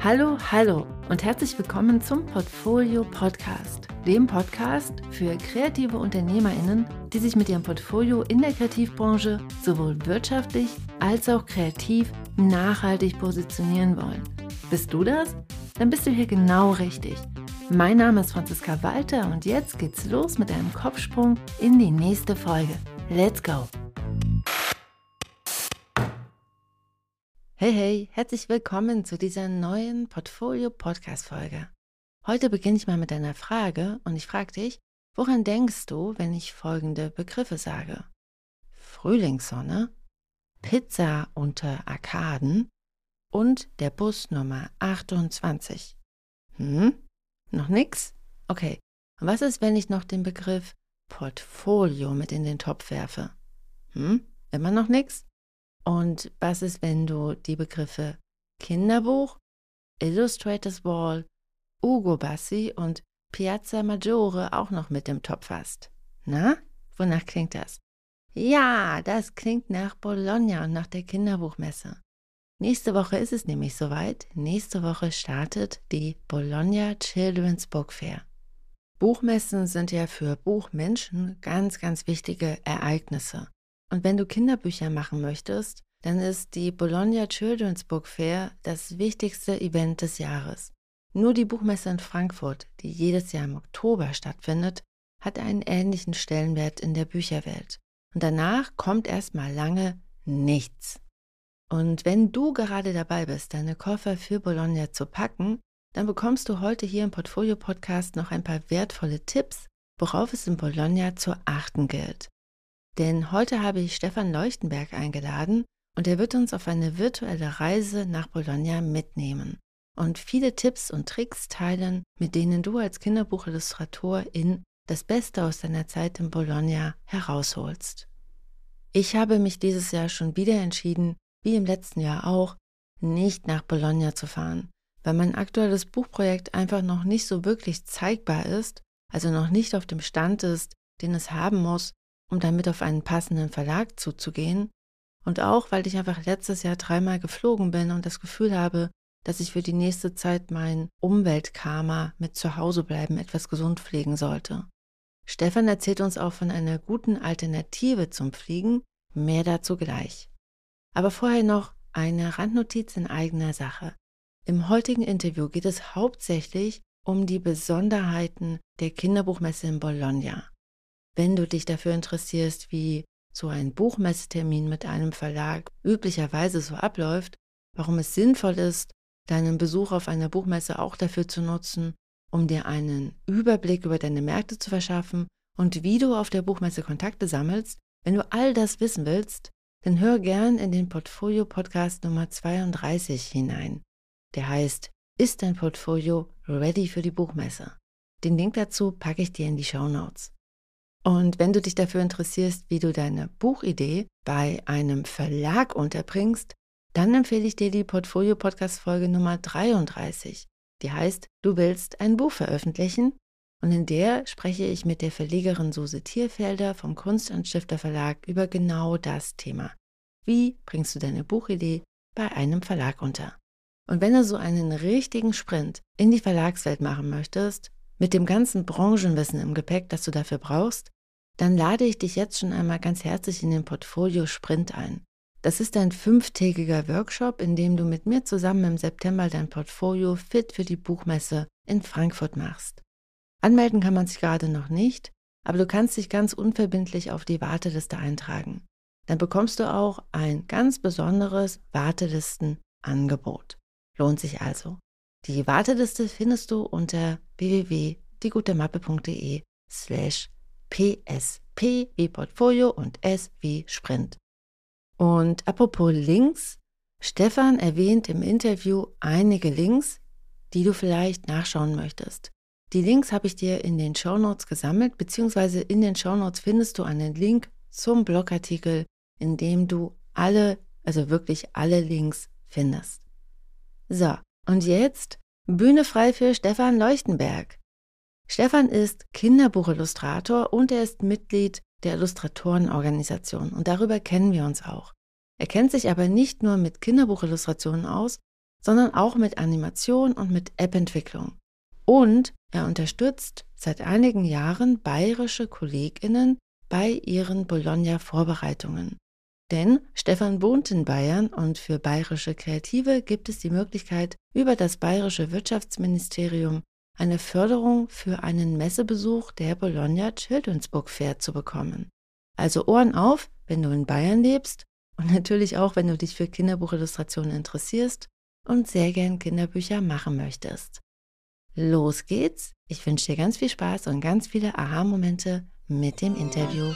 Hallo, hallo und herzlich willkommen zum Portfolio Podcast, dem Podcast für kreative Unternehmerinnen, die sich mit ihrem Portfolio in der Kreativbranche sowohl wirtschaftlich als auch kreativ nachhaltig positionieren wollen. Bist du das? Dann bist du hier genau richtig. Mein Name ist Franziska Walter und jetzt geht's los mit einem Kopfsprung in die nächste Folge. Let's go! Hey, hey, herzlich willkommen zu dieser neuen Portfolio-Podcast-Folge. Heute beginne ich mal mit einer Frage und ich frage dich, woran denkst du, wenn ich folgende Begriffe sage? Frühlingssonne, Pizza unter Arkaden und der Bus Nummer 28. Hm? Noch nix? Okay. Und was ist, wenn ich noch den Begriff Portfolio mit in den Topf werfe? Hm? Immer noch nix? Und was ist, wenn du die Begriffe Kinderbuch, Illustrators Wall, Ugo Bassi und Piazza Maggiore auch noch mit im Topf hast? Na, wonach klingt das? Ja, das klingt nach Bologna und nach der Kinderbuchmesse. Nächste Woche ist es nämlich soweit. Nächste Woche startet die Bologna Children's Book Fair. Buchmessen sind ja für Buchmenschen ganz, ganz wichtige Ereignisse. Und wenn du Kinderbücher machen möchtest, dann ist die Bologna Children's Book Fair das wichtigste Event des Jahres. Nur die Buchmesse in Frankfurt, die jedes Jahr im Oktober stattfindet, hat einen ähnlichen Stellenwert in der Bücherwelt. Und danach kommt erstmal lange nichts. Und wenn du gerade dabei bist, deine Koffer für Bologna zu packen, dann bekommst du heute hier im Portfolio Podcast noch ein paar wertvolle Tipps, worauf es in Bologna zu achten gilt. Denn heute habe ich Stefan Leuchtenberg eingeladen und er wird uns auf eine virtuelle Reise nach Bologna mitnehmen und viele Tipps und Tricks teilen, mit denen du als Kinderbuchillustratorin das Beste aus deiner Zeit in Bologna herausholst. Ich habe mich dieses Jahr schon wieder entschieden, wie im letzten Jahr auch, nicht nach Bologna zu fahren, weil mein aktuelles Buchprojekt einfach noch nicht so wirklich zeigbar ist, also noch nicht auf dem Stand ist, den es haben muss, um damit auf einen passenden Verlag zuzugehen. Und auch, weil ich einfach letztes Jahr dreimal geflogen bin und das Gefühl habe, dass ich für die nächste Zeit mein Umweltkarma mit Zuhausebleiben etwas gesund pflegen sollte. Stefan erzählt uns auch von einer guten Alternative zum Fliegen, mehr dazu gleich. Aber vorher noch eine Randnotiz in eigener Sache. Im heutigen Interview geht es hauptsächlich um die Besonderheiten der Kinderbuchmesse in Bologna. Wenn du dich dafür interessierst, wie so ein Buchmessetermin mit einem Verlag üblicherweise so abläuft, warum es sinnvoll ist, deinen Besuch auf einer Buchmesse auch dafür zu nutzen, um dir einen Überblick über deine Märkte zu verschaffen und wie du auf der Buchmesse Kontakte sammelst, wenn du all das wissen willst, dann hör gern in den Portfolio Podcast Nummer 32 hinein. Der heißt Ist dein Portfolio ready für die Buchmesse? Den Link dazu packe ich dir in die Show Notes. Und wenn du dich dafür interessierst, wie du deine Buchidee bei einem Verlag unterbringst, dann empfehle ich dir die Portfolio Podcast Folge Nummer 33. Die heißt, du willst ein Buch veröffentlichen? Und in der spreche ich mit der Verlegerin Suse Tierfelder vom Kunstanstifter Verlag über genau das Thema. Wie bringst du deine Buchidee bei einem Verlag unter? Und wenn du so einen richtigen Sprint in die Verlagswelt machen möchtest, mit dem ganzen Branchenwissen im Gepäck, das du dafür brauchst, dann lade ich dich jetzt schon einmal ganz herzlich in den Portfolio Sprint ein. Das ist ein fünftägiger Workshop, in dem du mit mir zusammen im September dein Portfolio fit für die Buchmesse in Frankfurt machst. Anmelden kann man sich gerade noch nicht, aber du kannst dich ganz unverbindlich auf die Warteliste eintragen. Dann bekommst du auch ein ganz besonderes Wartelistenangebot. Lohnt sich also. Die Warteliste findest du unter www.diegutemappe.de slash PS. Wie Portfolio und S wie Sprint. Und apropos Links, Stefan erwähnt im Interview einige Links, die du vielleicht nachschauen möchtest. Die Links habe ich dir in den Shownotes gesammelt, beziehungsweise in den Shownotes findest du einen Link zum Blogartikel, in dem du alle, also wirklich alle Links findest. So, und jetzt Bühne frei für Stefan Leuchtenberg. Stefan ist Kinderbuchillustrator und er ist Mitglied der Illustratorenorganisation und darüber kennen wir uns auch. Er kennt sich aber nicht nur mit Kinderbuchillustrationen aus, sondern auch mit Animation und mit App-Entwicklung. Und er unterstützt seit einigen Jahren bayerische Kolleginnen bei ihren Bologna-Vorbereitungen. Denn Stefan wohnt in Bayern und für bayerische Kreative gibt es die Möglichkeit, über das bayerische Wirtschaftsministerium eine Förderung für einen Messebesuch der Bologna Children's Book Fair zu bekommen. Also Ohren auf, wenn du in Bayern lebst und natürlich auch, wenn du dich für Kinderbuchillustrationen interessierst und sehr gern Kinderbücher machen möchtest. Los geht's. Ich wünsche dir ganz viel Spaß und ganz viele Aha-Momente mit dem Interview.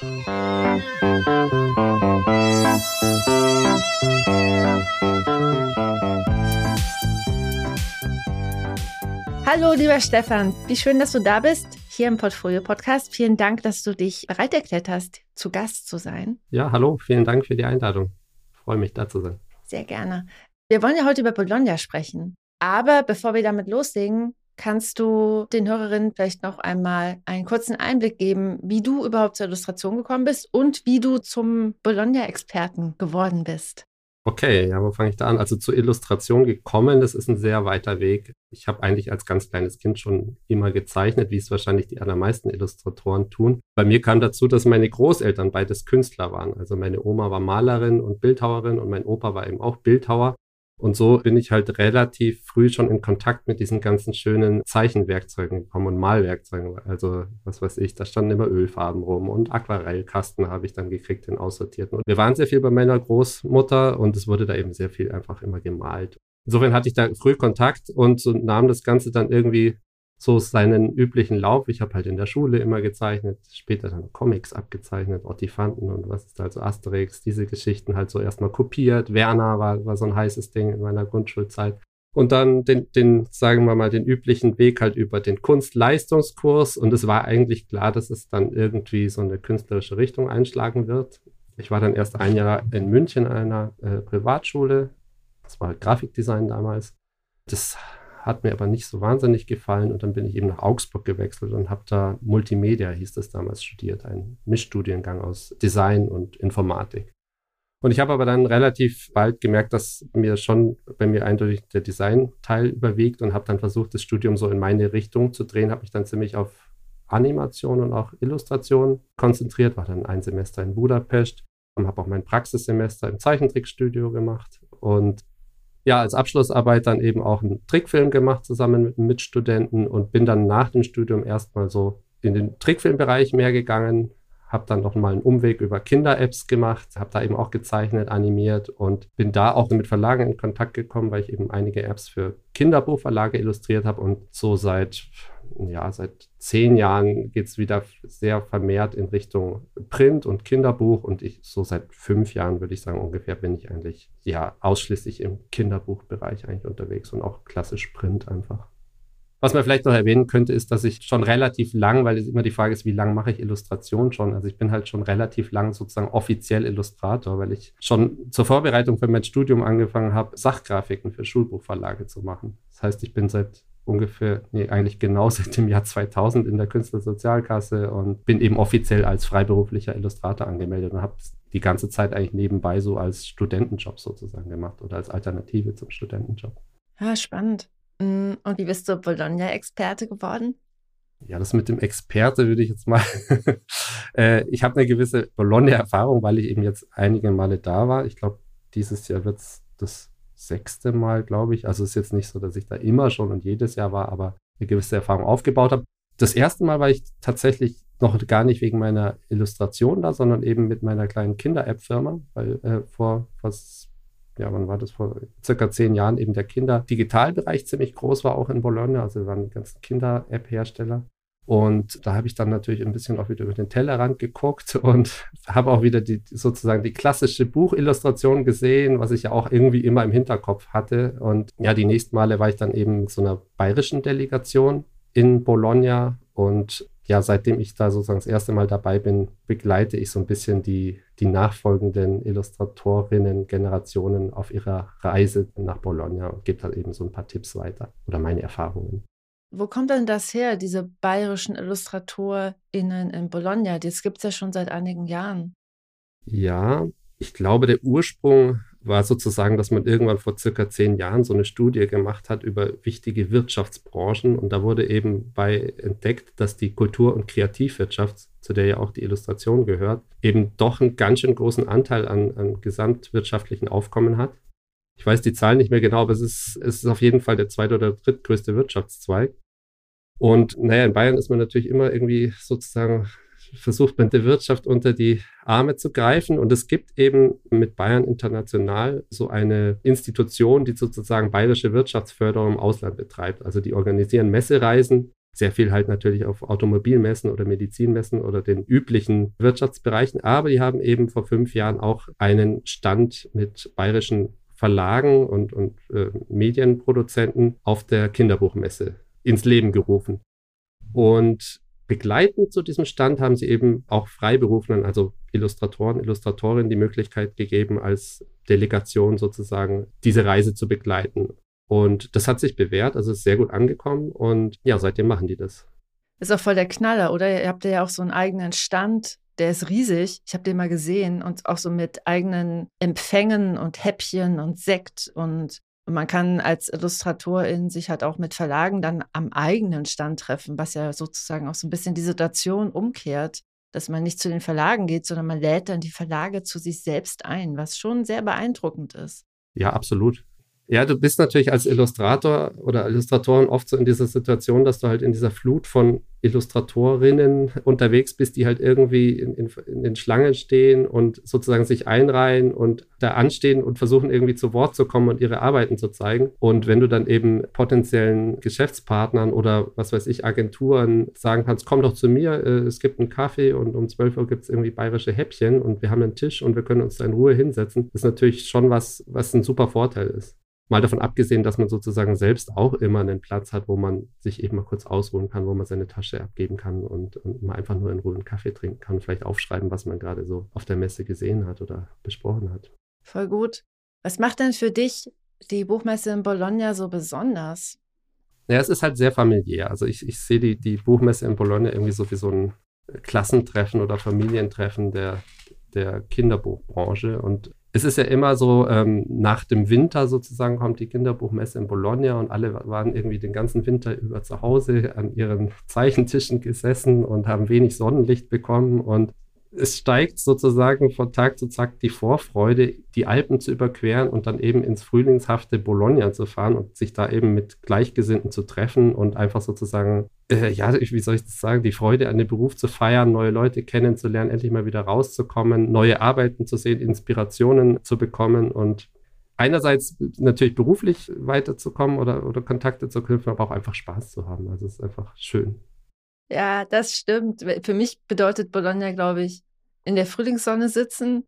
Hallo, lieber Stefan. Wie schön, dass du da bist, hier im Portfolio Podcast. Vielen Dank, dass du dich bereit erklärt hast, zu Gast zu sein. Ja, hallo. Vielen Dank für die Einladung. Ich freue mich, da zu sein. Sehr gerne. Wir wollen ja heute über Bologna sprechen. Aber bevor wir damit loslegen, kannst du den Hörerinnen vielleicht noch einmal einen kurzen Einblick geben, wie du überhaupt zur Illustration gekommen bist und wie du zum Bologna-Experten geworden bist? Okay, ja, wo fange ich da an? Also zur Illustration gekommen, das ist ein sehr weiter Weg. Ich habe eigentlich als ganz kleines Kind schon immer gezeichnet, wie es wahrscheinlich die allermeisten Illustratoren tun. Bei mir kam dazu, dass meine Großeltern beides Künstler waren. Also meine Oma war Malerin und Bildhauerin und mein Opa war eben auch Bildhauer. Und so bin ich halt relativ früh schon in Kontakt mit diesen ganzen schönen Zeichenwerkzeugen gekommen und Malwerkzeugen. Also, was weiß ich, da standen immer Ölfarben rum und Aquarellkasten habe ich dann gekriegt, den aussortierten. Und wir waren sehr viel bei meiner Großmutter und es wurde da eben sehr viel einfach immer gemalt. Insofern hatte ich da früh Kontakt und so nahm das Ganze dann irgendwie so seinen üblichen Lauf. Ich habe halt in der Schule immer gezeichnet, später dann Comics abgezeichnet, Ottifanten und was ist da, also Asterix, diese Geschichten halt so erstmal kopiert. Werner war, war so ein heißes Ding in meiner Grundschulzeit. Und dann den, den, sagen wir mal, den üblichen Weg halt über den Kunstleistungskurs. Und es war eigentlich klar, dass es dann irgendwie so eine künstlerische Richtung einschlagen wird. Ich war dann erst ein Jahr in München in einer äh, Privatschule. Das war Grafikdesign damals. Das hat mir aber nicht so wahnsinnig gefallen und dann bin ich eben nach Augsburg gewechselt und habe da Multimedia, hieß das damals, studiert, ein Mischstudiengang aus Design und Informatik. Und ich habe aber dann relativ bald gemerkt, dass mir schon bei mir eindeutig der Design-Teil überwiegt und habe dann versucht, das Studium so in meine Richtung zu drehen, habe mich dann ziemlich auf Animation und auch Illustration konzentriert, war dann ein Semester in Budapest und habe auch mein Praxissemester im Zeichentrickstudio gemacht und ja, als Abschlussarbeit dann eben auch einen Trickfilm gemacht zusammen mit einem Mitstudenten und bin dann nach dem Studium erstmal so in den Trickfilmbereich mehr gegangen, habe dann noch mal einen Umweg über Kinder-Apps gemacht, habe da eben auch gezeichnet, animiert und bin da auch mit Verlagen in Kontakt gekommen, weil ich eben einige Apps für Kinderbuchverlage illustriert habe und so seit ja, seit zehn Jahren geht es wieder sehr vermehrt in Richtung Print und Kinderbuch und ich so seit fünf Jahren würde ich sagen ungefähr bin ich eigentlich ja ausschließlich im Kinderbuchbereich eigentlich unterwegs und auch klassisch Print einfach. Was man vielleicht noch erwähnen könnte, ist, dass ich schon relativ lang, weil es immer die Frage ist, wie lange mache ich Illustration schon? Also ich bin halt schon relativ lang sozusagen offiziell Illustrator, weil ich schon zur Vorbereitung für mein Studium angefangen habe, Sachgrafiken für Schulbuchverlage zu machen. Das heißt, ich bin seit ungefähr, nee, eigentlich genau seit dem Jahr 2000 in der Künstlersozialkasse und bin eben offiziell als freiberuflicher Illustrator angemeldet und habe die ganze Zeit eigentlich nebenbei so als Studentenjob sozusagen gemacht oder als Alternative zum Studentenjob. Ja, spannend. Mm, und wie bist du Bologna-Experte geworden? Ja, das mit dem Experte würde ich jetzt mal. äh, ich habe eine gewisse Bologna-Erfahrung, weil ich eben jetzt einige Male da war. Ich glaube, dieses Jahr wird es das sechste Mal, glaube ich. Also es ist jetzt nicht so, dass ich da immer schon und jedes Jahr war, aber eine gewisse Erfahrung aufgebaut habe. Das erste Mal war ich tatsächlich noch gar nicht wegen meiner Illustration da, sondern eben mit meiner kleinen Kinder-App-Firma, weil äh, vor fast, ja, wann war das, vor circa zehn Jahren eben der Kinder-Digitalbereich ziemlich groß war, auch in Bologna. Also wir waren die ganzen Kinder-App-Hersteller. Und da habe ich dann natürlich ein bisschen auch wieder über den Tellerrand geguckt und habe auch wieder die sozusagen die klassische Buchillustration gesehen, was ich ja auch irgendwie immer im Hinterkopf hatte. Und ja, die nächsten Male war ich dann eben mit so einer bayerischen Delegation in Bologna und ja, seitdem ich da sozusagen das erste Mal dabei bin, begleite ich so ein bisschen die, die nachfolgenden Illustratorinnen, Generationen auf ihrer Reise nach Bologna und gebe dann eben so ein paar Tipps weiter oder meine Erfahrungen. Wo kommt denn das her, diese bayerischen IllustratorInnen in Bologna? Das gibt es ja schon seit einigen Jahren. Ja, ich glaube, der Ursprung war sozusagen, dass man irgendwann vor circa zehn Jahren so eine Studie gemacht hat über wichtige Wirtschaftsbranchen. Und da wurde eben bei entdeckt, dass die Kultur- und Kreativwirtschaft, zu der ja auch die Illustration gehört, eben doch einen ganz schön großen Anteil an, an gesamtwirtschaftlichen Aufkommen hat. Ich weiß die Zahlen nicht mehr genau, aber es ist, es ist auf jeden Fall der zweite oder drittgrößte Wirtschaftszweig. Und naja, in Bayern ist man natürlich immer irgendwie sozusagen versucht man der Wirtschaft unter die Arme zu greifen. Und es gibt eben mit Bayern International so eine Institution, die sozusagen bayerische Wirtschaftsförderung im Ausland betreibt. Also die organisieren Messereisen, sehr viel halt natürlich auf Automobilmessen oder Medizinmessen oder den üblichen Wirtschaftsbereichen. Aber die haben eben vor fünf Jahren auch einen Stand mit bayerischen Verlagen und, und äh, Medienproduzenten auf der Kinderbuchmesse ins Leben gerufen. Und begleitend zu diesem Stand haben sie eben auch Freiberuflern, also Illustratoren, Illustratorinnen, die Möglichkeit gegeben, als Delegation sozusagen diese Reise zu begleiten. Und das hat sich bewährt, also ist sehr gut angekommen und ja, seitdem machen die das. Ist auch voll der Knaller, oder? Ihr habt ja auch so einen eigenen Stand, der ist riesig. Ich habe den mal gesehen und auch so mit eigenen Empfängen und Häppchen und Sekt und und man kann als Illustratorin sich halt auch mit Verlagen dann am eigenen Stand treffen, was ja sozusagen auch so ein bisschen die Situation umkehrt, dass man nicht zu den Verlagen geht, sondern man lädt dann die Verlage zu sich selbst ein, was schon sehr beeindruckend ist. Ja, absolut. Ja, du bist natürlich als Illustrator oder Illustratorin oft so in dieser Situation, dass du halt in dieser Flut von Illustratorinnen unterwegs bist, die halt irgendwie in, in, in, den Schlangen stehen und sozusagen sich einreihen und da anstehen und versuchen irgendwie zu Wort zu kommen und ihre Arbeiten zu zeigen. Und wenn du dann eben potenziellen Geschäftspartnern oder was weiß ich, Agenturen sagen kannst, komm doch zu mir, äh, es gibt einen Kaffee und um 12 Uhr gibt es irgendwie bayerische Häppchen und wir haben einen Tisch und wir können uns da in Ruhe hinsetzen, ist natürlich schon was, was ein super Vorteil ist. Mal davon abgesehen, dass man sozusagen selbst auch immer einen Platz hat, wo man sich eben mal kurz ausruhen kann, wo man seine Tasche abgeben kann und, und mal einfach nur in Ruhe einen Kaffee trinken kann, vielleicht aufschreiben, was man gerade so auf der Messe gesehen hat oder besprochen hat. Voll gut. Was macht denn für dich die Buchmesse in Bologna so besonders? Ja, es ist halt sehr familiär. Also ich, ich sehe die, die Buchmesse in Bologna irgendwie so wie so ein Klassentreffen oder Familientreffen der, der Kinderbuchbranche. Und es ist ja immer so, ähm, nach dem Winter sozusagen kommt die Kinderbuchmesse in Bologna und alle waren irgendwie den ganzen Winter über zu Hause an ihren Zeichentischen gesessen und haben wenig Sonnenlicht bekommen und es steigt sozusagen von Tag zu Tag die Vorfreude, die Alpen zu überqueren und dann eben ins frühlingshafte Bologna zu fahren und sich da eben mit Gleichgesinnten zu treffen und einfach sozusagen, äh, ja, wie soll ich das sagen, die Freude an dem Beruf zu feiern, neue Leute kennenzulernen, endlich mal wieder rauszukommen, neue Arbeiten zu sehen, Inspirationen zu bekommen und einerseits natürlich beruflich weiterzukommen oder, oder Kontakte zu knüpfen, aber auch einfach Spaß zu haben. Also es ist einfach schön. Ja, das stimmt. Für mich bedeutet Bologna, glaube ich, in der Frühlingssonne sitzen,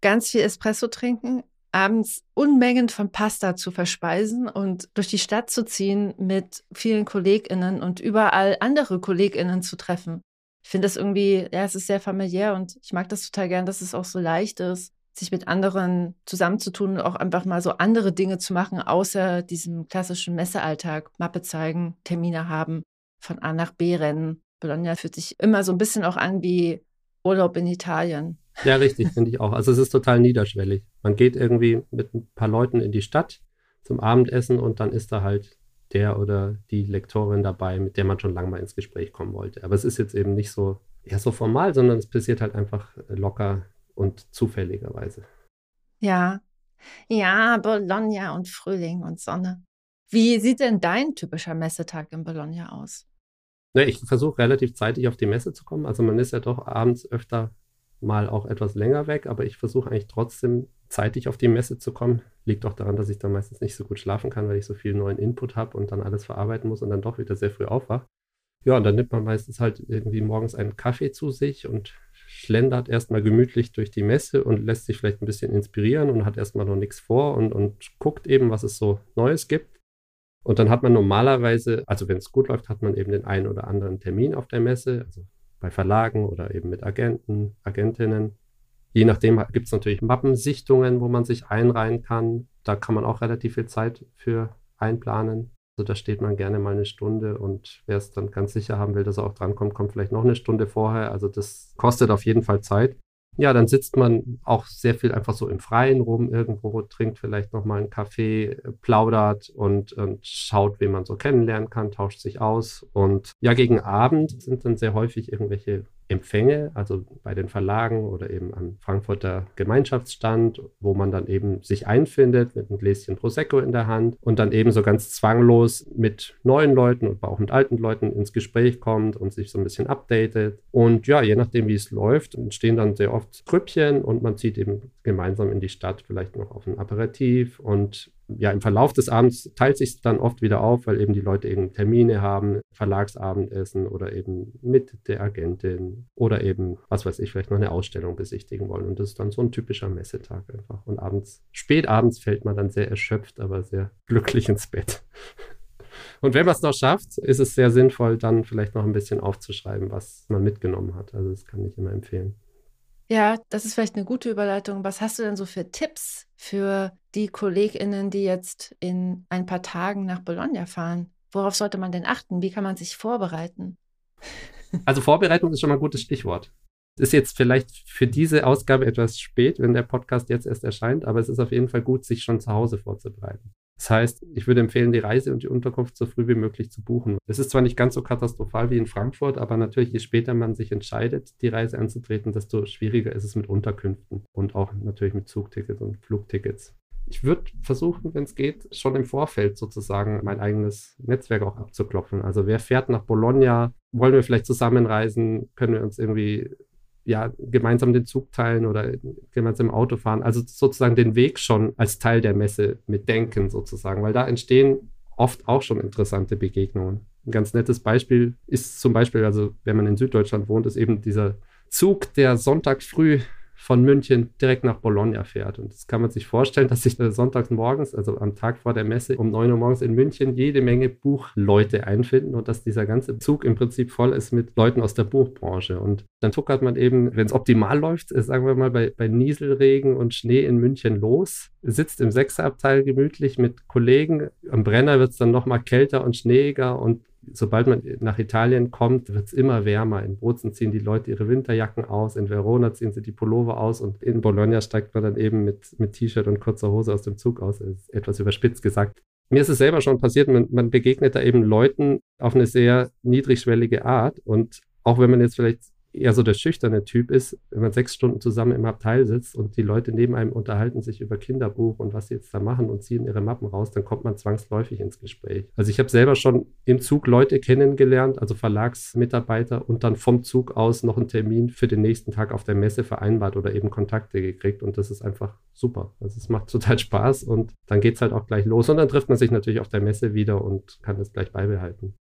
ganz viel Espresso trinken, abends Unmengen von Pasta zu verspeisen und durch die Stadt zu ziehen mit vielen KollegInnen und überall andere KollegInnen zu treffen. Ich finde das irgendwie, ja, es ist sehr familiär und ich mag das total gern, dass es auch so leicht ist, sich mit anderen zusammenzutun und auch einfach mal so andere Dinge zu machen, außer diesem klassischen Messealltag, Mappe zeigen, Termine haben, von A nach B rennen. Bologna fühlt sich immer so ein bisschen auch an wie Urlaub in Italien. Ja, richtig, finde ich auch. Also es ist total niederschwellig. Man geht irgendwie mit ein paar Leuten in die Stadt zum Abendessen und dann ist da halt der oder die Lektorin dabei, mit der man schon lange mal ins Gespräch kommen wollte. Aber es ist jetzt eben nicht so, ja, so formal, sondern es passiert halt einfach locker und zufälligerweise. Ja, ja, Bologna und Frühling und Sonne. Wie sieht denn dein typischer Messetag in Bologna aus? Ne, ich versuche relativ zeitig auf die Messe zu kommen. Also man ist ja doch abends öfter mal auch etwas länger weg, aber ich versuche eigentlich trotzdem zeitig auf die Messe zu kommen. Liegt auch daran, dass ich dann meistens nicht so gut schlafen kann, weil ich so viel neuen Input habe und dann alles verarbeiten muss und dann doch wieder sehr früh aufwache. Ja, und dann nimmt man meistens halt irgendwie morgens einen Kaffee zu sich und schlendert erstmal gemütlich durch die Messe und lässt sich vielleicht ein bisschen inspirieren und hat erstmal noch nichts vor und, und guckt eben, was es so Neues gibt. Und dann hat man normalerweise, also wenn es gut läuft, hat man eben den einen oder anderen Termin auf der Messe, also bei Verlagen oder eben mit Agenten, Agentinnen. Je nachdem gibt es natürlich Mappensichtungen, wo man sich einreihen kann. Da kann man auch relativ viel Zeit für einplanen. Also da steht man gerne mal eine Stunde und wer es dann ganz sicher haben will, dass er auch drankommt, kommt vielleicht noch eine Stunde vorher. Also das kostet auf jeden Fall Zeit. Ja, dann sitzt man auch sehr viel einfach so im Freien rum irgendwo, trinkt vielleicht nochmal einen Kaffee, plaudert und, und schaut, wen man so kennenlernen kann, tauscht sich aus. Und ja, gegen Abend sind dann sehr häufig irgendwelche Empfänge, also bei den Verlagen oder eben am Frankfurter Gemeinschaftsstand, wo man dann eben sich einfindet mit einem Gläschen Prosecco in der Hand und dann eben so ganz zwanglos mit neuen Leuten und auch mit alten Leuten ins Gespräch kommt und sich so ein bisschen updatet. Und ja, je nachdem, wie es läuft, entstehen dann sehr oft Grüppchen und man zieht eben gemeinsam in die Stadt, vielleicht noch auf ein Aperitif und ja, im Verlauf des Abends teilt sich dann oft wieder auf, weil eben die Leute eben Termine haben, Verlagsabendessen oder eben mit der Agentin oder eben, was weiß ich, vielleicht noch eine Ausstellung besichtigen wollen. Und das ist dann so ein typischer Messetag einfach. Und abends, spät abends fällt man dann sehr erschöpft, aber sehr glücklich ins Bett. Und wenn man es noch schafft, ist es sehr sinnvoll, dann vielleicht noch ein bisschen aufzuschreiben, was man mitgenommen hat. Also das kann ich immer empfehlen. Ja, das ist vielleicht eine gute Überleitung. Was hast du denn so für Tipps für die KollegInnen, die jetzt in ein paar Tagen nach Bologna fahren? Worauf sollte man denn achten? Wie kann man sich vorbereiten? Also Vorbereitung ist schon mal ein gutes Stichwort. Ist jetzt vielleicht für diese Ausgabe etwas spät, wenn der Podcast jetzt erst erscheint, aber es ist auf jeden Fall gut, sich schon zu Hause vorzubereiten. Das heißt, ich würde empfehlen, die Reise und die Unterkunft so früh wie möglich zu buchen. Es ist zwar nicht ganz so katastrophal wie in Frankfurt, aber natürlich, je später man sich entscheidet, die Reise anzutreten, desto schwieriger ist es mit Unterkünften und auch natürlich mit Zugtickets und Flugtickets. Ich würde versuchen, wenn es geht, schon im Vorfeld sozusagen mein eigenes Netzwerk auch abzuklopfen. Also wer fährt nach Bologna? Wollen wir vielleicht zusammenreisen? Können wir uns irgendwie ja, gemeinsam den Zug teilen oder gemeinsam im Auto fahren. Also sozusagen den Weg schon als Teil der Messe mitdenken sozusagen, weil da entstehen oft auch schon interessante Begegnungen. Ein ganz nettes Beispiel ist zum Beispiel, also wenn man in Süddeutschland wohnt, ist eben dieser Zug, der sonntags früh von München direkt nach Bologna fährt. Und das kann man sich vorstellen, dass sich sonntags morgens, also am Tag vor der Messe, um 9 Uhr morgens in München jede Menge Buchleute einfinden und dass dieser ganze Zug im Prinzip voll ist mit Leuten aus der Buchbranche. Und dann tuckert man eben, wenn es optimal läuft, äh, sagen wir mal bei, bei Nieselregen und Schnee in München los, sitzt im Sechserabteil gemütlich mit Kollegen. Am Brenner wird es dann nochmal kälter und schneeiger und sobald man nach Italien kommt, wird es immer wärmer. In Bozen ziehen die Leute ihre Winterjacken aus, in Verona ziehen sie die Pullover aus und in Bologna steigt man dann eben mit, mit T-Shirt und kurzer Hose aus dem Zug aus. Das ist etwas überspitzt gesagt. Mir ist es selber schon passiert, man, man begegnet da eben Leuten auf eine sehr niedrigschwellige Art und auch wenn man jetzt vielleicht eher so der schüchterne Typ ist, wenn man sechs Stunden zusammen im Abteil sitzt und die Leute neben einem unterhalten sich über Kinderbuch und was sie jetzt da machen und ziehen ihre Mappen raus, dann kommt man zwangsläufig ins Gespräch. Also ich habe selber schon im Zug Leute kennengelernt, also Verlagsmitarbeiter und dann vom Zug aus noch einen Termin für den nächsten Tag auf der Messe vereinbart oder eben Kontakte gekriegt und das ist einfach super. Also es macht total Spaß und dann geht es halt auch gleich los und dann trifft man sich natürlich auf der Messe wieder und kann das gleich beibehalten.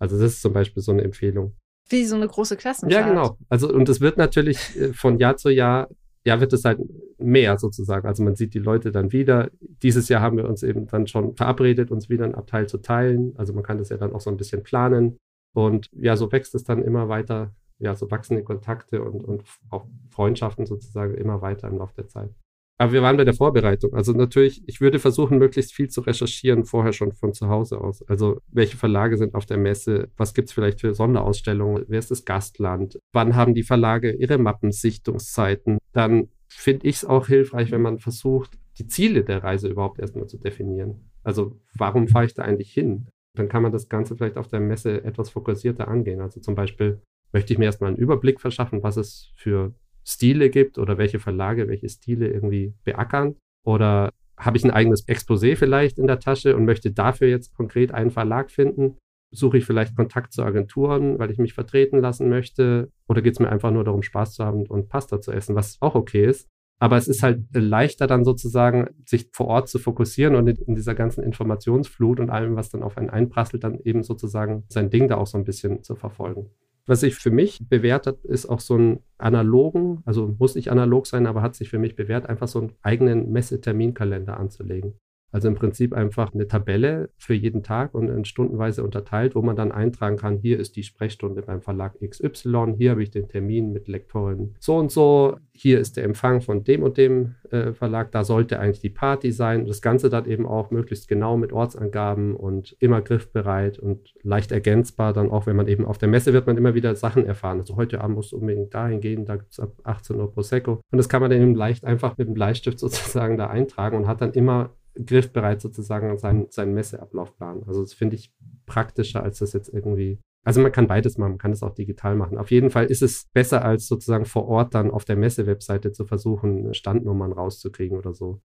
Also das ist zum Beispiel so eine Empfehlung. Wie so eine große Klassenfahrt. Ja, genau. Also, und es wird natürlich äh, von Jahr zu Jahr, ja, wird es halt mehr sozusagen. Also man sieht die Leute dann wieder. Dieses Jahr haben wir uns eben dann schon verabredet, uns wieder ein Abteil zu teilen. Also man kann das ja dann auch so ein bisschen planen. Und ja, so wächst es dann immer weiter, ja, so wachsende Kontakte und, und auch Freundschaften sozusagen immer weiter im Laufe der Zeit. Aber wir waren bei der Vorbereitung. Also natürlich, ich würde versuchen, möglichst viel zu recherchieren, vorher schon von zu Hause aus. Also welche Verlage sind auf der Messe? Was gibt es vielleicht für Sonderausstellungen? Wer ist das Gastland? Wann haben die Verlage ihre Mappensichtungszeiten? Dann finde ich es auch hilfreich, wenn man versucht, die Ziele der Reise überhaupt erstmal zu definieren. Also warum fahre ich da eigentlich hin? Dann kann man das Ganze vielleicht auf der Messe etwas fokussierter angehen. Also zum Beispiel möchte ich mir erstmal einen Überblick verschaffen, was es für Stile gibt oder welche Verlage welche Stile irgendwie beackern? Oder habe ich ein eigenes Exposé vielleicht in der Tasche und möchte dafür jetzt konkret einen Verlag finden? Suche ich vielleicht Kontakt zu Agenturen, weil ich mich vertreten lassen möchte? Oder geht es mir einfach nur darum, Spaß zu haben und Pasta zu essen, was auch okay ist? Aber es ist halt leichter dann sozusagen, sich vor Ort zu fokussieren und in dieser ganzen Informationsflut und allem, was dann auf einen einprasselt, dann eben sozusagen sein Ding da auch so ein bisschen zu verfolgen. Was sich für mich bewährt hat, ist auch so ein analogen, also muss nicht analog sein, aber hat sich für mich bewährt, einfach so einen eigenen Messeterminkalender anzulegen. Also im Prinzip einfach eine Tabelle für jeden Tag und in stundenweise unterteilt, wo man dann eintragen kann, hier ist die Sprechstunde beim Verlag XY, hier habe ich den Termin mit Lektorin so und so, hier ist der Empfang von dem und dem äh, Verlag, da sollte eigentlich die Party sein. Das Ganze dann eben auch möglichst genau mit Ortsangaben und immer griffbereit und leicht ergänzbar. Dann auch, wenn man eben auf der Messe wird man immer wieder Sachen erfahren. Also heute Abend musst du unbedingt dahin gehen, da gibt es ab 18 Uhr Prosecco. Und das kann man dann eben leicht einfach mit dem Bleistift sozusagen da eintragen und hat dann immer griffbereit sozusagen seinen, seinen Messeablaufplan. Also das finde ich praktischer, als das jetzt irgendwie. Also man kann beides machen, man kann es auch digital machen. Auf jeden Fall ist es besser, als sozusagen vor Ort dann auf der Messe-Webseite zu versuchen, Standnummern rauszukriegen oder so.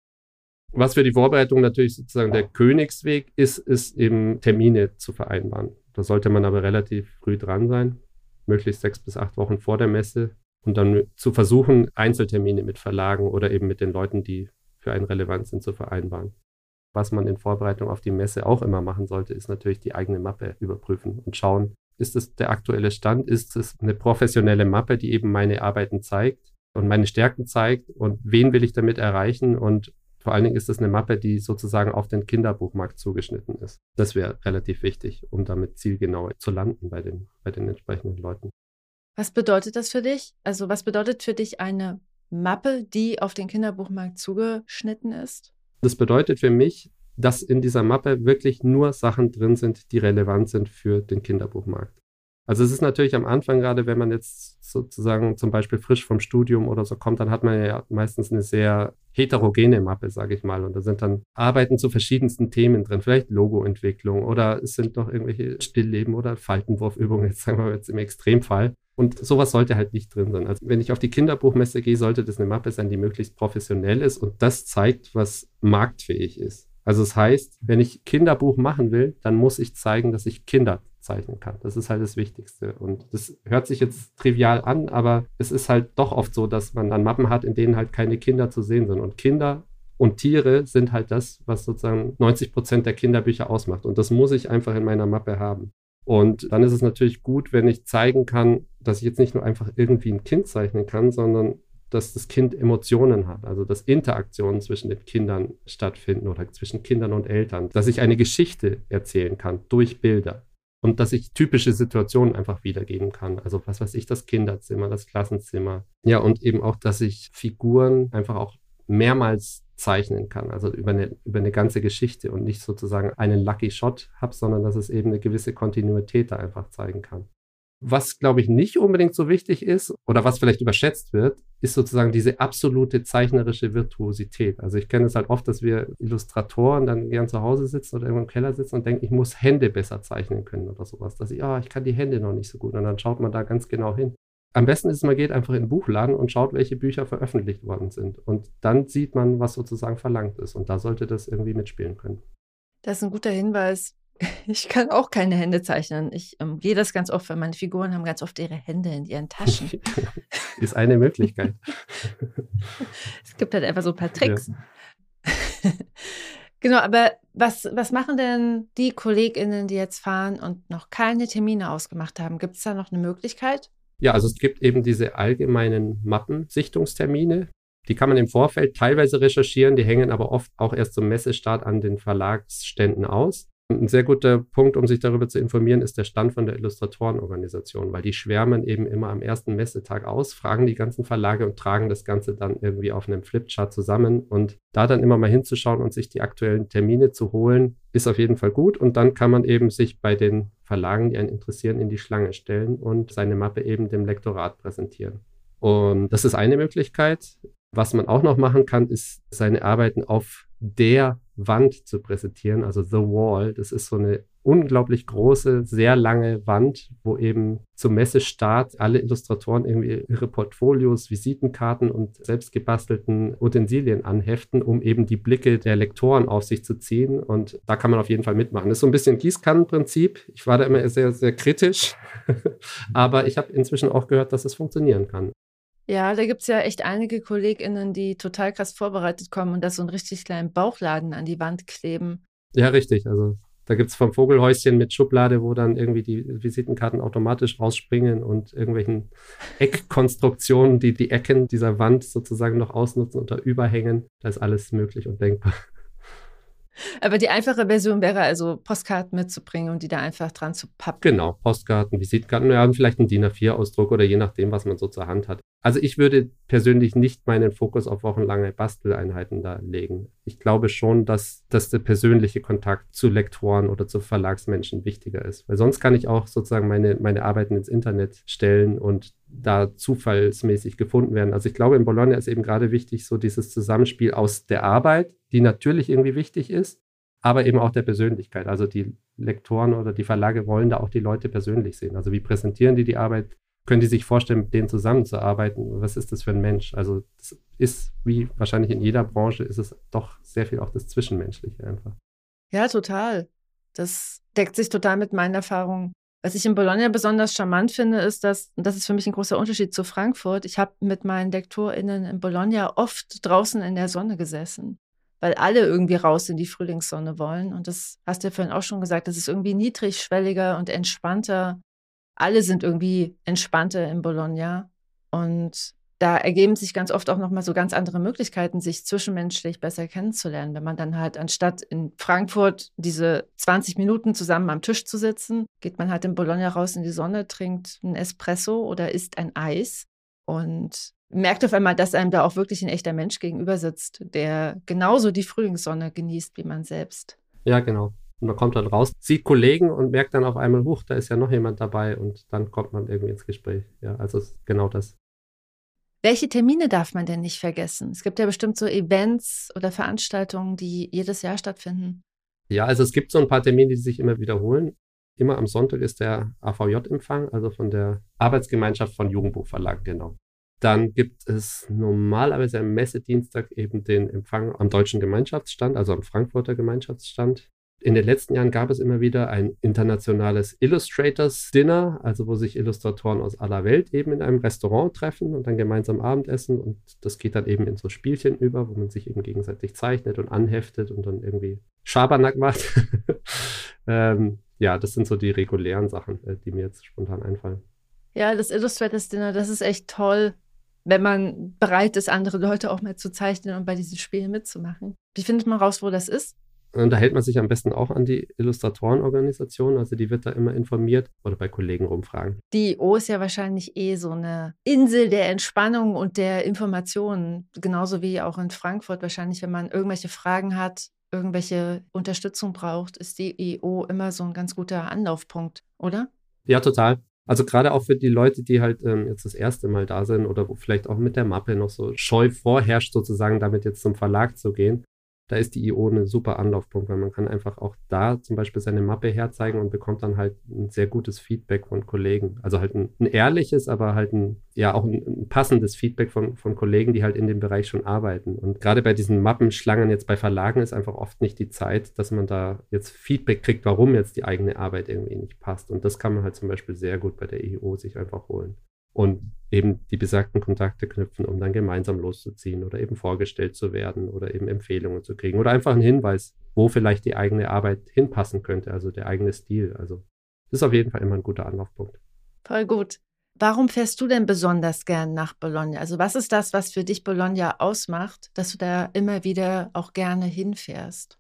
Was für die Vorbereitung natürlich sozusagen der Königsweg ist, ist eben Termine zu vereinbaren. Da sollte man aber relativ früh dran sein, möglichst sechs bis acht Wochen vor der Messe und dann zu versuchen, Einzeltermine mit Verlagen oder eben mit den Leuten, die für einen relevant sind, zu vereinbaren. Was man in Vorbereitung auf die Messe auch immer machen sollte, ist natürlich die eigene Mappe überprüfen und schauen, ist es der aktuelle Stand, ist es eine professionelle Mappe, die eben meine Arbeiten zeigt und meine Stärken zeigt und wen will ich damit erreichen und vor allen Dingen ist es eine Mappe, die sozusagen auf den Kinderbuchmarkt zugeschnitten ist. Das wäre relativ wichtig, um damit zielgenau zu landen bei den, bei den entsprechenden Leuten. Was bedeutet das für dich? Also was bedeutet für dich eine Mappe, die auf den Kinderbuchmarkt zugeschnitten ist? Das bedeutet für mich, dass in dieser Mappe wirklich nur Sachen drin sind, die relevant sind für den Kinderbuchmarkt. Also es ist natürlich am Anfang, gerade wenn man jetzt sozusagen zum Beispiel frisch vom Studium oder so kommt, dann hat man ja meistens eine sehr heterogene Mappe, sage ich mal. Und da sind dann Arbeiten zu verschiedensten Themen drin, vielleicht Logoentwicklung oder es sind noch irgendwelche Stillleben oder Faltenwurfübungen, jetzt sagen wir jetzt im Extremfall. Und sowas sollte halt nicht drin sein. Also wenn ich auf die Kinderbuchmesse gehe, sollte das eine Mappe sein, die möglichst professionell ist und das zeigt, was marktfähig ist. Also das heißt, wenn ich Kinderbuch machen will, dann muss ich zeigen, dass ich Kinder zeichnen kann. Das ist halt das Wichtigste. Und das hört sich jetzt trivial an, aber es ist halt doch oft so, dass man dann Mappen hat, in denen halt keine Kinder zu sehen sind. Und Kinder und Tiere sind halt das, was sozusagen 90 Prozent der Kinderbücher ausmacht. Und das muss ich einfach in meiner Mappe haben. Und dann ist es natürlich gut, wenn ich zeigen kann, dass ich jetzt nicht nur einfach irgendwie ein Kind zeichnen kann, sondern dass das Kind Emotionen hat, also dass Interaktionen zwischen den Kindern stattfinden oder zwischen Kindern und Eltern, dass ich eine Geschichte erzählen kann durch Bilder und dass ich typische Situationen einfach wiedergeben kann. Also was weiß ich, das Kinderzimmer, das Klassenzimmer. Ja, und eben auch, dass ich Figuren einfach auch mehrmals zeichnen kann, also über eine, über eine ganze Geschichte und nicht sozusagen einen Lucky Shot habe, sondern dass es eben eine gewisse Kontinuität da einfach zeigen kann. Was, glaube ich, nicht unbedingt so wichtig ist oder was vielleicht überschätzt wird, ist sozusagen diese absolute zeichnerische Virtuosität. Also ich kenne es halt oft, dass wir Illustratoren dann gern zu Hause sitzen oder irgendwo im Keller sitzen und denken, ich muss Hände besser zeichnen können oder sowas. Dass ich, ah, ich kann die Hände noch nicht so gut. Und dann schaut man da ganz genau hin. Am besten ist, man geht einfach in den Buchladen und schaut, welche Bücher veröffentlicht worden sind. Und dann sieht man, was sozusagen verlangt ist. Und da sollte das irgendwie mitspielen können. Das ist ein guter Hinweis. Ich kann auch keine Hände zeichnen. Ich ähm, gehe das ganz oft, weil meine Figuren haben ganz oft ihre Hände in ihren Taschen. ist eine Möglichkeit. es gibt halt einfach so ein paar Tricks. Ja. genau, aber was, was machen denn die KollegInnen, die jetzt fahren und noch keine Termine ausgemacht haben? Gibt es da noch eine Möglichkeit? Ja, also es gibt eben diese allgemeinen Mappensichtungstermine. Die kann man im Vorfeld teilweise recherchieren, die hängen aber oft auch erst zum Messestart an den Verlagsständen aus. Ein sehr guter Punkt, um sich darüber zu informieren, ist der Stand von der Illustratorenorganisation, weil die schwärmen eben immer am ersten Messetag aus, fragen die ganzen Verlage und tragen das Ganze dann irgendwie auf einem Flipchart zusammen. Und da dann immer mal hinzuschauen und sich die aktuellen Termine zu holen, ist auf jeden Fall gut. Und dann kann man eben sich bei den Verlagen, die einen interessieren, in die Schlange stellen und seine Mappe eben dem Lektorat präsentieren. Und das ist eine Möglichkeit. Was man auch noch machen kann, ist seine Arbeiten auf der Wand zu präsentieren, also The Wall. Das ist so eine unglaublich große, sehr lange Wand, wo eben zum Messestart alle Illustratoren irgendwie ihre Portfolios, Visitenkarten und selbst gebastelten Utensilien anheften, um eben die Blicke der Lektoren auf sich zu ziehen. Und da kann man auf jeden Fall mitmachen. Das ist so ein bisschen Gießkannenprinzip. Ich war da immer sehr, sehr kritisch, aber ich habe inzwischen auch gehört, dass es funktionieren kann. Ja, da gibt es ja echt einige KollegInnen, die total krass vorbereitet kommen und da so einen richtig kleinen Bauchladen an die Wand kleben. Ja, richtig. Also da gibt es vom Vogelhäuschen mit Schublade, wo dann irgendwie die Visitenkarten automatisch rausspringen und irgendwelchen Eckkonstruktionen, die die Ecken dieser Wand sozusagen noch ausnutzen oder überhängen. Da ist alles möglich und denkbar. Aber die einfache Version wäre also Postkarten mitzubringen und die da einfach dran zu pappen. Genau, Postkarten, Visitkarten, ja, vielleicht ein DIN A4-Ausdruck oder je nachdem, was man so zur Hand hat. Also ich würde persönlich nicht meinen Fokus auf wochenlange Basteleinheiten da legen. Ich glaube schon, dass, dass der persönliche Kontakt zu Lektoren oder zu Verlagsmenschen wichtiger ist. Weil sonst kann ich auch sozusagen meine, meine Arbeiten ins Internet stellen und da zufallsmäßig gefunden werden. Also ich glaube, in Bologna ist eben gerade wichtig, so dieses Zusammenspiel aus der Arbeit, die natürlich irgendwie wichtig ist, aber eben auch der Persönlichkeit. Also die Lektoren oder die Verlage wollen da auch die Leute persönlich sehen. Also wie präsentieren die die Arbeit? Können die sich vorstellen, mit denen zusammenzuarbeiten? Was ist das für ein Mensch? Also das ist, wie wahrscheinlich in jeder Branche, ist es doch sehr viel auch das Zwischenmenschliche einfach. Ja, total. Das deckt sich total mit meinen Erfahrungen was ich in Bologna besonders charmant finde, ist, dass, und das ist für mich ein großer Unterschied zu Frankfurt, ich habe mit meinen LektorInnen in Bologna oft draußen in der Sonne gesessen, weil alle irgendwie raus in die Frühlingssonne wollen. Und das hast du ja vorhin auch schon gesagt, das ist irgendwie niedrigschwelliger und entspannter. Alle sind irgendwie entspannter in Bologna. Und da ergeben sich ganz oft auch nochmal so ganz andere Möglichkeiten, sich zwischenmenschlich besser kennenzulernen. Wenn man dann halt anstatt in Frankfurt diese 20 Minuten zusammen am Tisch zu sitzen, geht man halt in Bologna raus in die Sonne, trinkt ein Espresso oder isst ein Eis und merkt auf einmal, dass einem da auch wirklich ein echter Mensch gegenüber sitzt, der genauso die Frühlingssonne genießt wie man selbst. Ja, genau. Und man kommt dann raus, sieht Kollegen und merkt dann auf einmal, huch, da ist ja noch jemand dabei und dann kommt man irgendwie ins Gespräch. Ja, also genau das. Welche Termine darf man denn nicht vergessen? Es gibt ja bestimmt so Events oder Veranstaltungen, die jedes Jahr stattfinden. Ja, also es gibt so ein paar Termine, die sich immer wiederholen. Immer am Sonntag ist der AVJ-Empfang, also von der Arbeitsgemeinschaft von Jugendbuchverlag, genau. Dann gibt es normalerweise am Messedienstag eben den Empfang am Deutschen Gemeinschaftsstand, also am Frankfurter Gemeinschaftsstand. In den letzten Jahren gab es immer wieder ein internationales Illustrators Dinner, also wo sich Illustratoren aus aller Welt eben in einem Restaurant treffen und dann gemeinsam Abendessen. Und das geht dann eben in so Spielchen über, wo man sich eben gegenseitig zeichnet und anheftet und dann irgendwie Schabernack macht. ähm, ja, das sind so die regulären Sachen, äh, die mir jetzt spontan einfallen. Ja, das Illustrators Dinner, das ist echt toll, wenn man bereit ist, andere Leute auch mal zu zeichnen und bei diesen Spielen mitzumachen. Wie findet man raus, wo das ist? Und da hält man sich am besten auch an die Illustratorenorganisation, also die wird da immer informiert oder bei Kollegen rumfragen. Die O ist ja wahrscheinlich eh so eine Insel der Entspannung und der Informationen, genauso wie auch in Frankfurt wahrscheinlich, wenn man irgendwelche Fragen hat, irgendwelche Unterstützung braucht, ist die EO immer so ein ganz guter Anlaufpunkt, oder? Ja, total. Also gerade auch für die Leute, die halt ähm, jetzt das erste Mal da sind oder wo vielleicht auch mit der Mappe noch so scheu vorherrscht, sozusagen damit jetzt zum Verlag zu gehen da ist die IO ein super Anlaufpunkt, weil man kann einfach auch da zum Beispiel seine Mappe herzeigen und bekommt dann halt ein sehr gutes Feedback von Kollegen. Also halt ein, ein ehrliches, aber halt ein, ja auch ein, ein, passendes Feedback von, von Kollegen, die halt in dem Bereich schon arbeiten. Und gerade bei diesen Mappenschlangen jetzt bei Verlagen ist einfach oft nicht die Zeit, dass man da jetzt Feedback kriegt, warum jetzt die eigene Arbeit irgendwie nicht passt. Und das kann man halt zum Beispiel sehr gut bei der IO sich einfach holen und eben die besagten Kontakte knüpfen, um dann gemeinsam loszuziehen oder eben vorgestellt zu werden oder eben Empfehlungen zu kriegen oder einfach einen Hinweis, wo vielleicht die eigene Arbeit hinpassen könnte, also der eigene Stil. Also das ist auf jeden Fall immer ein guter Anlaufpunkt. Voll gut. Warum fährst du denn besonders gern nach Bologna? Also was ist das, was für dich Bologna ausmacht, dass du da immer wieder auch gerne hinfährst?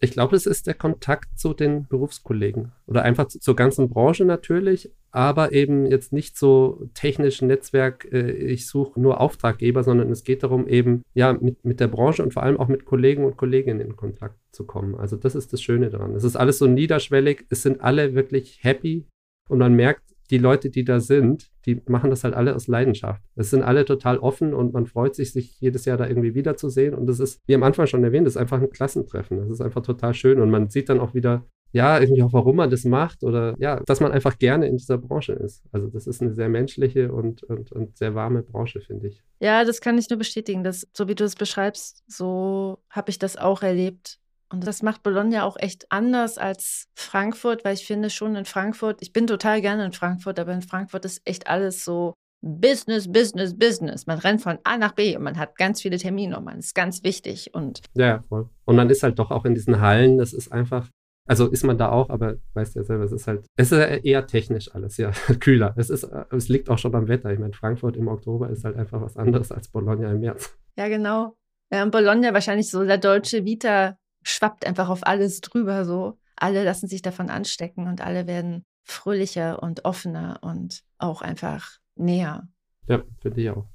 Ich glaube, es ist der Kontakt zu den Berufskollegen oder einfach zur ganzen Branche natürlich, aber eben jetzt nicht so technisch Netzwerk, äh, ich suche nur Auftraggeber, sondern es geht darum, eben ja mit, mit der Branche und vor allem auch mit Kollegen und Kolleginnen in Kontakt zu kommen. Also das ist das Schöne daran. Es ist alles so niederschwellig, es sind alle wirklich happy und man merkt, die Leute, die da sind, die machen das halt alle aus Leidenschaft. Es sind alle total offen und man freut sich, sich jedes Jahr da irgendwie wiederzusehen. Und das ist, wie am Anfang schon erwähnt, das ist einfach ein Klassentreffen. Das ist einfach total schön. Und man sieht dann auch wieder, ja, irgendwie auch, warum man das macht oder ja, dass man einfach gerne in dieser Branche ist. Also das ist eine sehr menschliche und, und, und sehr warme Branche, finde ich. Ja, das kann ich nur bestätigen. Dass, so wie du es beschreibst, so habe ich das auch erlebt. Und das macht Bologna auch echt anders als Frankfurt, weil ich finde schon in Frankfurt, ich bin total gerne in Frankfurt, aber in Frankfurt ist echt alles so Business, Business, Business. Man rennt von A nach B und man hat ganz viele Termine und man ist ganz wichtig. Und ja, voll. Und man ist halt doch auch in diesen Hallen, das ist einfach, also ist man da auch, aber weißt du ja selber, es ist halt, es ist eher technisch alles, ja, kühler. Es ist, es liegt auch schon am Wetter. Ich meine, Frankfurt im Oktober ist halt einfach was anderes als Bologna im März. Ja, genau. Ja, und Bologna wahrscheinlich so der deutsche Vita schwappt einfach auf alles drüber so. Alle lassen sich davon anstecken und alle werden fröhlicher und offener und auch einfach näher. Ja, finde ich auch.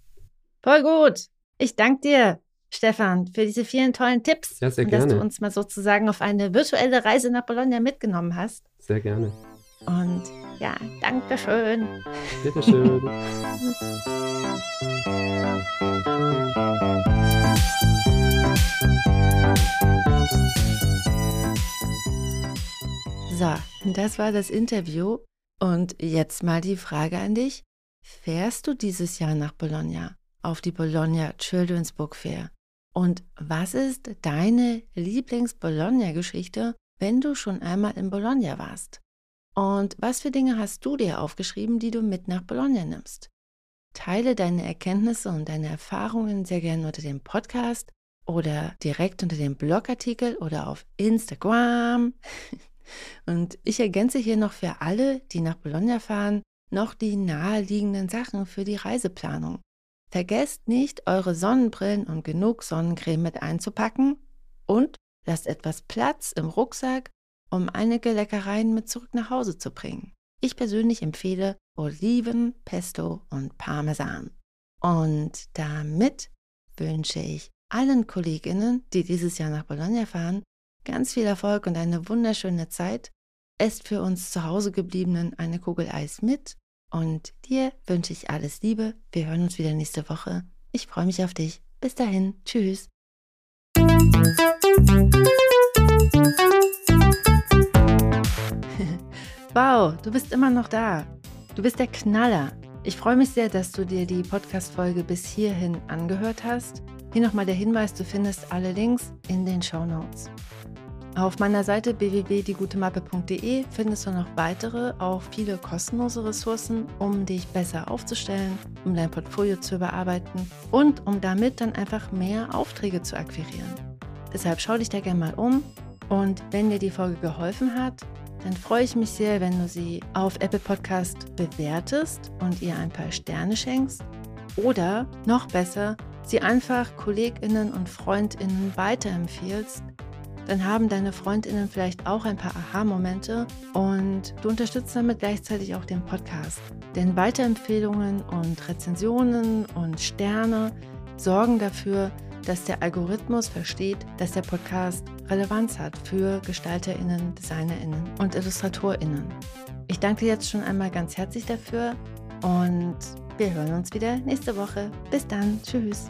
Voll gut. Ich danke dir, Stefan, für diese vielen tollen Tipps. Ja, sehr und gerne. dass du uns mal sozusagen auf eine virtuelle Reise nach Bologna mitgenommen hast. Sehr gerne. Und ja, danke schön. Bitteschön. So, das war das Interview. Und jetzt mal die Frage an dich. Fährst du dieses Jahr nach Bologna auf die Bologna Children's Book Fair? Und was ist deine Lieblings-Bologna-Geschichte, wenn du schon einmal in Bologna warst? Und was für Dinge hast du dir aufgeschrieben, die du mit nach Bologna nimmst? Teile deine Erkenntnisse und deine Erfahrungen sehr gerne unter dem Podcast oder direkt unter dem Blogartikel oder auf Instagram. Und ich ergänze hier noch für alle, die nach Bologna fahren, noch die naheliegenden Sachen für die Reiseplanung. Vergesst nicht, eure Sonnenbrillen und genug Sonnencreme mit einzupacken und lasst etwas Platz im Rucksack, um einige Leckereien mit zurück nach Hause zu bringen. Ich persönlich empfehle Oliven, Pesto und Parmesan. Und damit wünsche ich allen Kolleginnen, die dieses Jahr nach Bologna fahren, ganz viel Erfolg und eine wunderschöne Zeit. Esst für uns zu Hause gebliebenen eine Kugel Eis mit und dir wünsche ich alles Liebe. Wir hören uns wieder nächste Woche. Ich freue mich auf dich. Bis dahin. Tschüss. wow, du bist immer noch da. Du bist der Knaller. Ich freue mich sehr, dass du dir die Podcast-Folge bis hierhin angehört hast. Hier nochmal der Hinweis: Du findest alle Links in den Show Notes. Auf meiner Seite www.diegutemappe.de findest du noch weitere, auch viele kostenlose Ressourcen, um dich besser aufzustellen, um dein Portfolio zu überarbeiten und um damit dann einfach mehr Aufträge zu akquirieren. Deshalb schau dich da gerne mal um und wenn dir die Folge geholfen hat, dann freue ich mich sehr, wenn du sie auf Apple Podcast bewertest und ihr ein paar Sterne schenkst oder noch besser, sie einfach Kolleginnen und Freundinnen weiterempfiehlst, dann haben deine Freundinnen vielleicht auch ein paar Aha-Momente und du unterstützt damit gleichzeitig auch den Podcast. Denn Weiterempfehlungen und Rezensionen und Sterne sorgen dafür, dass der Algorithmus versteht, dass der Podcast Relevanz hat für Gestalterinnen, Designerinnen und Illustratorinnen. Ich danke dir jetzt schon einmal ganz herzlich dafür und wir hören uns wieder nächste Woche. Bis dann. Tschüss.